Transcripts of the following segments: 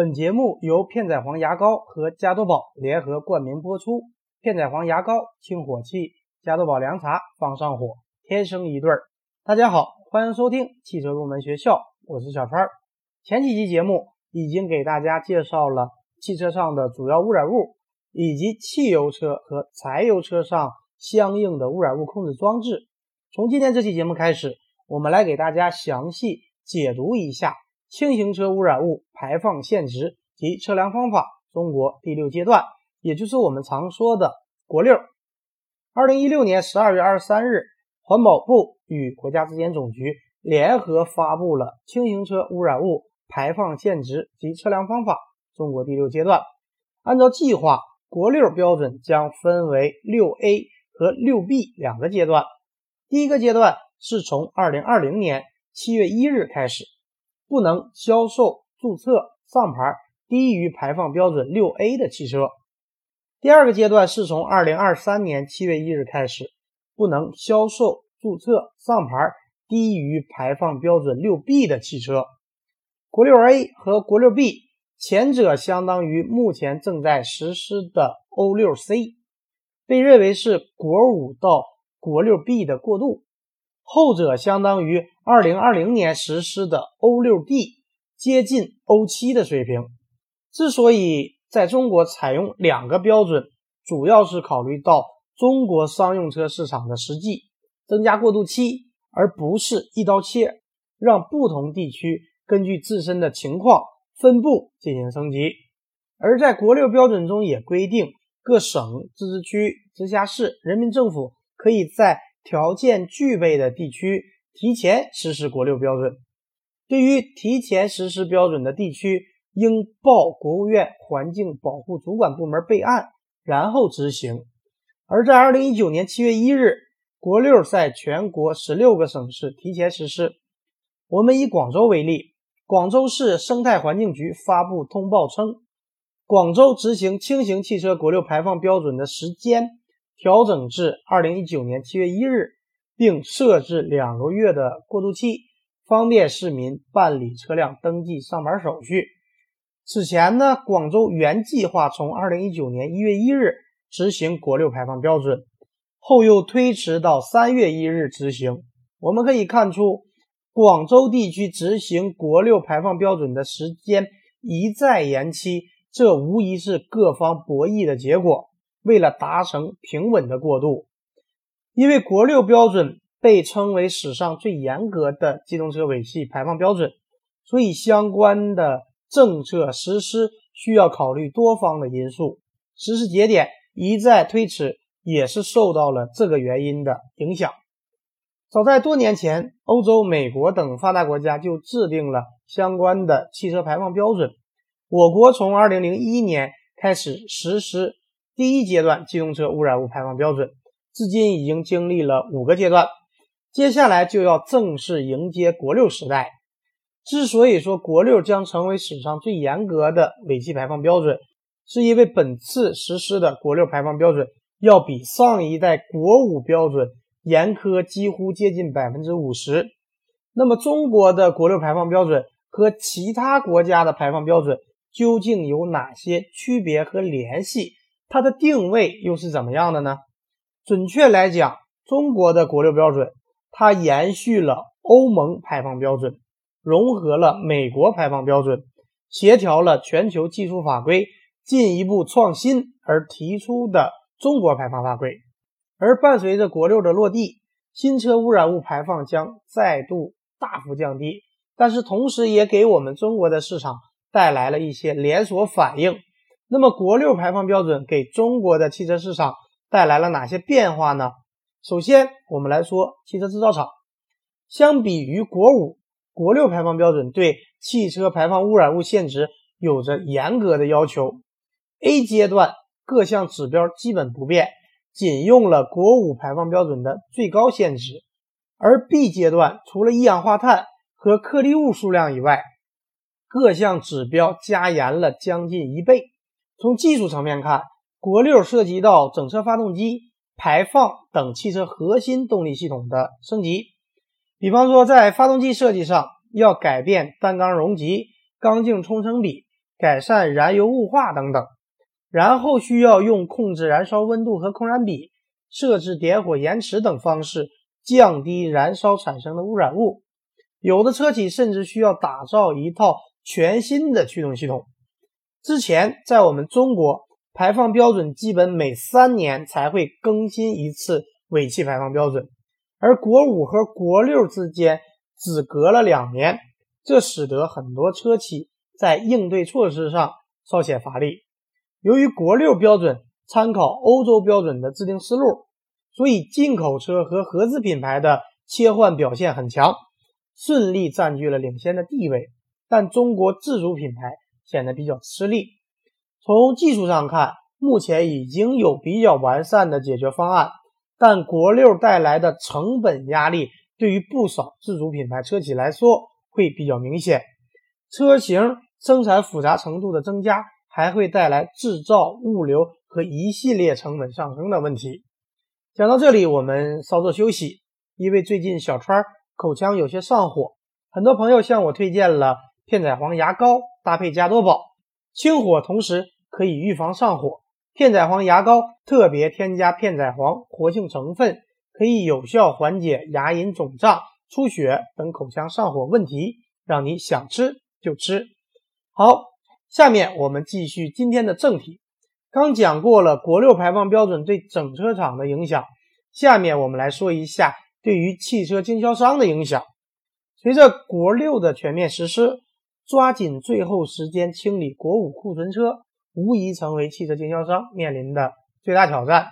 本节目由片仔癀牙膏和加多宝联合冠名播出。片仔癀牙膏清火气，加多宝凉茶放上火，天生一对儿。大家好，欢迎收听汽车入门学校，我是小川。前几期节目已经给大家介绍了汽车上的主要污染物，以及汽油车和柴油车上相应的污染物控制装置。从今天这期节目开始，我们来给大家详细解读一下。轻型车污染物排放限值及测量方法，中国第六阶段，也就是我们常说的国六。二零一六年十二月二十三日，环保部与国家质检总局联合发布了《轻型车污染物排放限值及测量方法》中国第六阶段。按照计划，国六标准将分为六 A 和六 B 两个阶段。第一个阶段是从二零二零年七月一日开始。不能销售注册上牌低于排放标准六 A 的汽车。第二个阶段是从二零二三年七月一日开始，不能销售注册上牌低于排放标准六 B 的汽车。国六 A 和国六 B，前者相当于目前正在实施的欧六 C，被认为是国五到国六 B 的过渡。后者相当于二零二零年实施的欧六 D，接近欧七的水平。之所以在中国采用两个标准，主要是考虑到中国商用车市场的实际，增加过渡期，而不是一刀切，让不同地区根据自身的情况分步进行升级。而在国六标准中也规定，各省、自治区、直辖市人民政府可以在条件具备的地区提前实施国六标准，对于提前实施标准的地区，应报国务院环境保护主管部门备案，然后执行。而在二零一九年七月一日，国六在全国十六个省市提前实施。我们以广州为例，广州市生态环境局发布通报称，广州执行轻型汽车国六排放标准的时间。调整至二零一九年七月一日，并设置两个月的过渡期，方便市民办理车辆登记上牌手续。此前呢，广州原计划从二零一九年一月一日执行国六排放标准，后又推迟到三月一日执行。我们可以看出，广州地区执行国六排放标准的时间一再延期，这无疑是各方博弈的结果。为了达成平稳的过渡，因为国六标准被称为史上最严格的机动车尾气排放标准，所以相关的政策实施需要考虑多方的因素，实施节点一再推迟，也是受到了这个原因的影响。早在多年前，欧洲、美国等发达国家就制定了相关的汽车排放标准，我国从二零零一年开始实施。第一阶段机动车污染物排放标准，至今已经经历了五个阶段，接下来就要正式迎接国六时代。之所以说国六将成为史上最严格的尾气排放标准，是因为本次实施的国六排放标准要比上一代国五标准严苛几乎接近百分之五十。那么中国的国六排放标准和其他国家的排放标准究竟有哪些区别和联系？它的定位又是怎么样的呢？准确来讲，中国的国六标准，它延续了欧盟排放标准，融合了美国排放标准，协调了全球技术法规，进一步创新而提出的中国排放法规。而伴随着国六的落地，新车污染物排放将再度大幅降低，但是同时也给我们中国的市场带来了一些连锁反应。那么国六排放标准给中国的汽车市场带来了哪些变化呢？首先，我们来说汽车制造厂，相比于国五，国六排放标准对汽车排放污染物限值有着严格的要求。A 阶段各项指标基本不变，仅用了国五排放标准的最高限值，而 B 阶段除了一氧化碳和颗粒物数量以外，各项指标加严了将近一倍。从技术层面看，国六涉及到整车发动机、排放等汽车核心动力系统的升级。比方说，在发动机设计上要改变单缸容积、缸径冲程比，改善燃油雾化等等。然后需要用控制燃烧温度和空燃比、设置点火延迟等方式降低燃烧产生的污染物。有的车企甚至需要打造一套全新的驱动系统。之前在我们中国，排放标准基本每三年才会更新一次尾气排放标准，而国五和国六之间只隔了两年，这使得很多车企在应对措施上稍显乏力。由于国六标准参考欧洲标准的制定思路，所以进口车和合资品牌的切换表现很强，顺利占据了领先的地位。但中国自主品牌显得比较吃力。从技术上看，目前已经有比较完善的解决方案，但国六带来的成本压力对于不少自主品牌车企来说会比较明显，车型生产复杂程度的增加。还会带来制造、物流和一系列成本上升的问题。讲到这里，我们稍作休息，因为最近小川口腔有些上火，很多朋友向我推荐了片仔癀牙膏搭配加多宝，清火同时可以预防上火。片仔癀牙膏特别添加片仔癀活性成分，可以有效缓解牙龈肿胀、出血等口腔上火问题，让你想吃就吃。好。下面我们继续今天的正题。刚讲过了国六排放标准对整车厂的影响，下面我们来说一下对于汽车经销商的影响。随着国六的全面实施，抓紧最后时间清理国五库存车，无疑成为汽车经销商面临的最大挑战。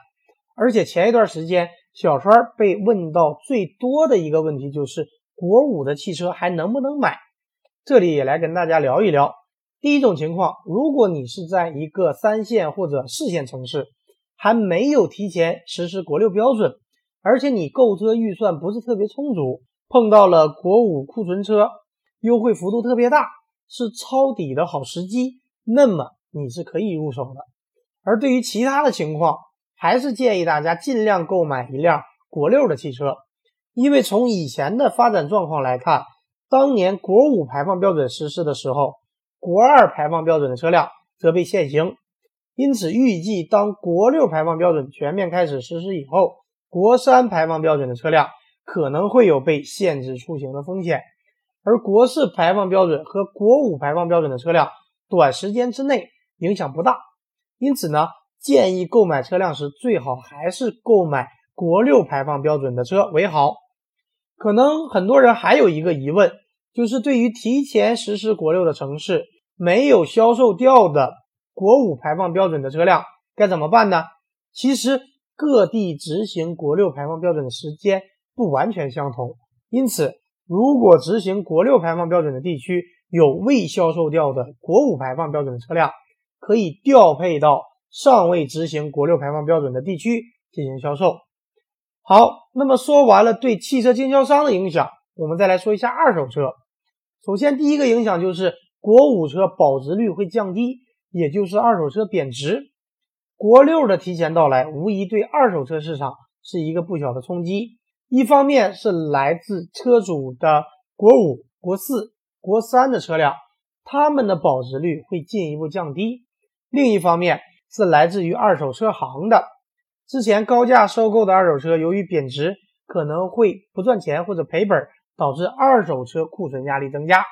而且前一段时间，小川被问到最多的一个问题就是国五的汽车还能不能买？这里也来跟大家聊一聊。第一种情况，如果你是在一个三线或者四线城市，还没有提前实施国六标准，而且你购车预算不是特别充足，碰到了国五库存车优惠幅度特别大，是抄底的好时机，那么你是可以入手的。而对于其他的情况，还是建议大家尽量购买一辆国六的汽车，因为从以前的发展状况来看，当年国五排放标准实施的时候。国二排放标准的车辆则被限行，因此预计当国六排放标准全面开始实施以后，国三排放标准的车辆可能会有被限制出行的风险，而国四排放标准和国五排放标准的车辆短时间之内影响不大。因此呢，建议购买车辆时最好还是购买国六排放标准的车为好。可能很多人还有一个疑问。就是对于提前实施国六的城市，没有销售掉的国五排放标准的车辆该怎么办呢？其实各地执行国六排放标准的时间不完全相同，因此如果执行国六排放标准的地区有未销售掉的国五排放标准的车辆，可以调配到尚未执行国六排放标准的地区进行销售。好，那么说完了对汽车经销商的影响。我们再来说一下二手车。首先，第一个影响就是国五车保值率会降低，也就是二手车贬值。国六的提前到来，无疑对二手车市场是一个不小的冲击。一方面是来自车主的国五、国四、国三的车辆，他们的保值率会进一步降低；另一方面是来自于二手车行的，之前高价收购的二手车，由于贬值，可能会不赚钱或者赔本。导致二手车库存压力增加。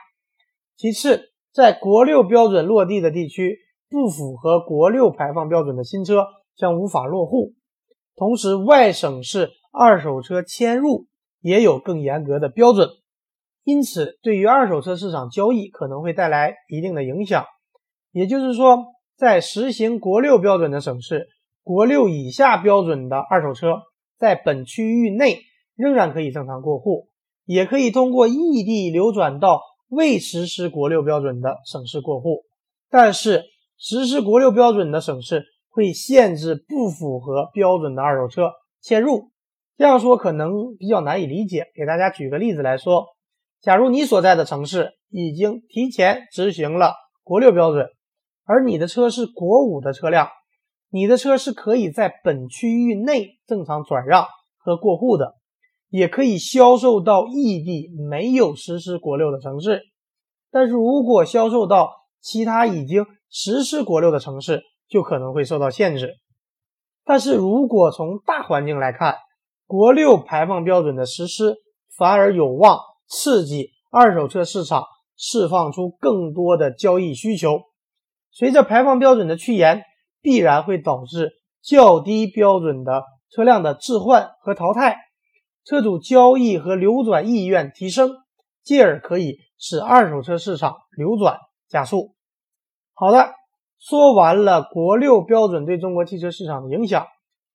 其次，在国六标准落地的地区，不符合国六排放标准的新车将无法落户。同时，外省市二手车迁入也有更严格的标准，因此对于二手车市场交易可能会带来一定的影响。也就是说，在实行国六标准的省市，国六以下标准的二手车在本区域内仍然可以正常过户。也可以通过异地流转到未实施国六标准的省市过户，但是实施国六标准的省市会限制不符合标准的二手车迁入。这样说可能比较难以理解，给大家举个例子来说：假如你所在的城市已经提前执行了国六标准，而你的车是国五的车辆，你的车是可以在本区域内正常转让和过户的。也可以销售到异地没有实施国六的城市，但是如果销售到其他已经实施国六的城市就可能会受到限制。但是如果从大环境来看，国六排放标准的实施反而有望刺激二手车市场释放出更多的交易需求。随着排放标准的趋严，必然会导致较低标准的车辆的置换和淘汰，车主交易和流转意愿提升，进而可以使二手车市场流转加速。好的，说完了国六标准对中国汽车市场的影响。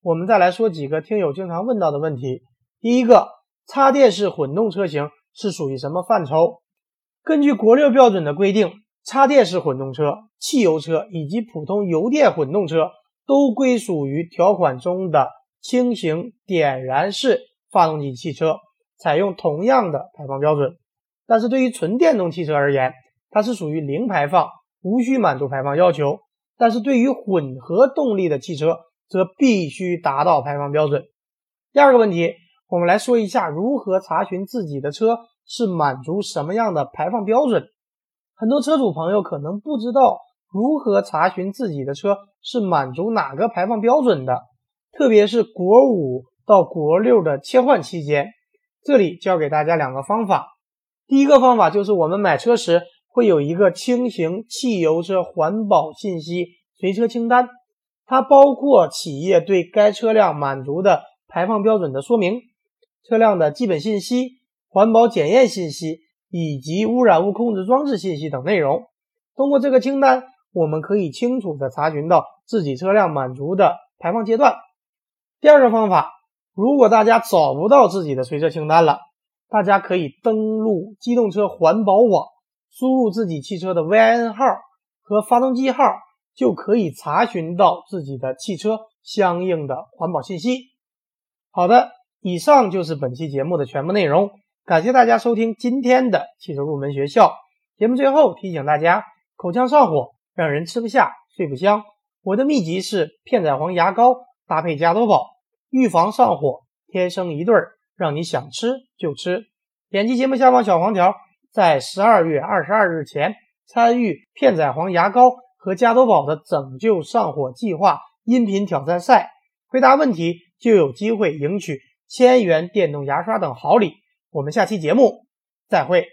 我们再来说几个听友经常问到的问题。第一个，插电式混动车型是属于什么范畴？根据国六标准的规定，插电式混动车、汽油车以及普通油电混动车都归属于条款中的轻型点燃式发动机汽车，采用同样的排放标准。但是对于纯电动汽车而言，它是属于零排放，无需满足排放要求。但是对于混合动力的汽车，则必须达到排放标准。第二个问题，我们来说一下如何查询自己的车是满足什么样的排放标准。很多车主朋友可能不知道如何查询自己的车是满足哪个排放标准的，特别是国五到国六的切换期间。这里教给大家两个方法。第一个方法就是我们买车时会有一个轻型汽油车环保信息随车清单。它包括企业对该车辆满足的排放标准的说明、车辆的基本信息、环保检验信息以及污染物控制装置信息等内容。通过这个清单，我们可以清楚地查询到自己车辆满足的排放阶段。第二个方法，如果大家找不到自己的随车清单了，大家可以登录机动车环保网，输入自己汽车的 VIN 号和发动机号。就可以查询到自己的汽车相应的环保信息。好的，以上就是本期节目的全部内容。感谢大家收听今天的汽车入门学校。节目最后提醒大家：口腔上火让人吃不下、睡不香。我的秘籍是片仔癀牙膏搭配加多宝，预防上火，天生一对儿，让你想吃就吃。点击节目下方小黄条，在十二月二十二日前参与片仔癀牙膏。和加多宝的拯救上火计划音频挑战赛，回答问题就有机会赢取千元电动牙刷等好礼。我们下期节目再会。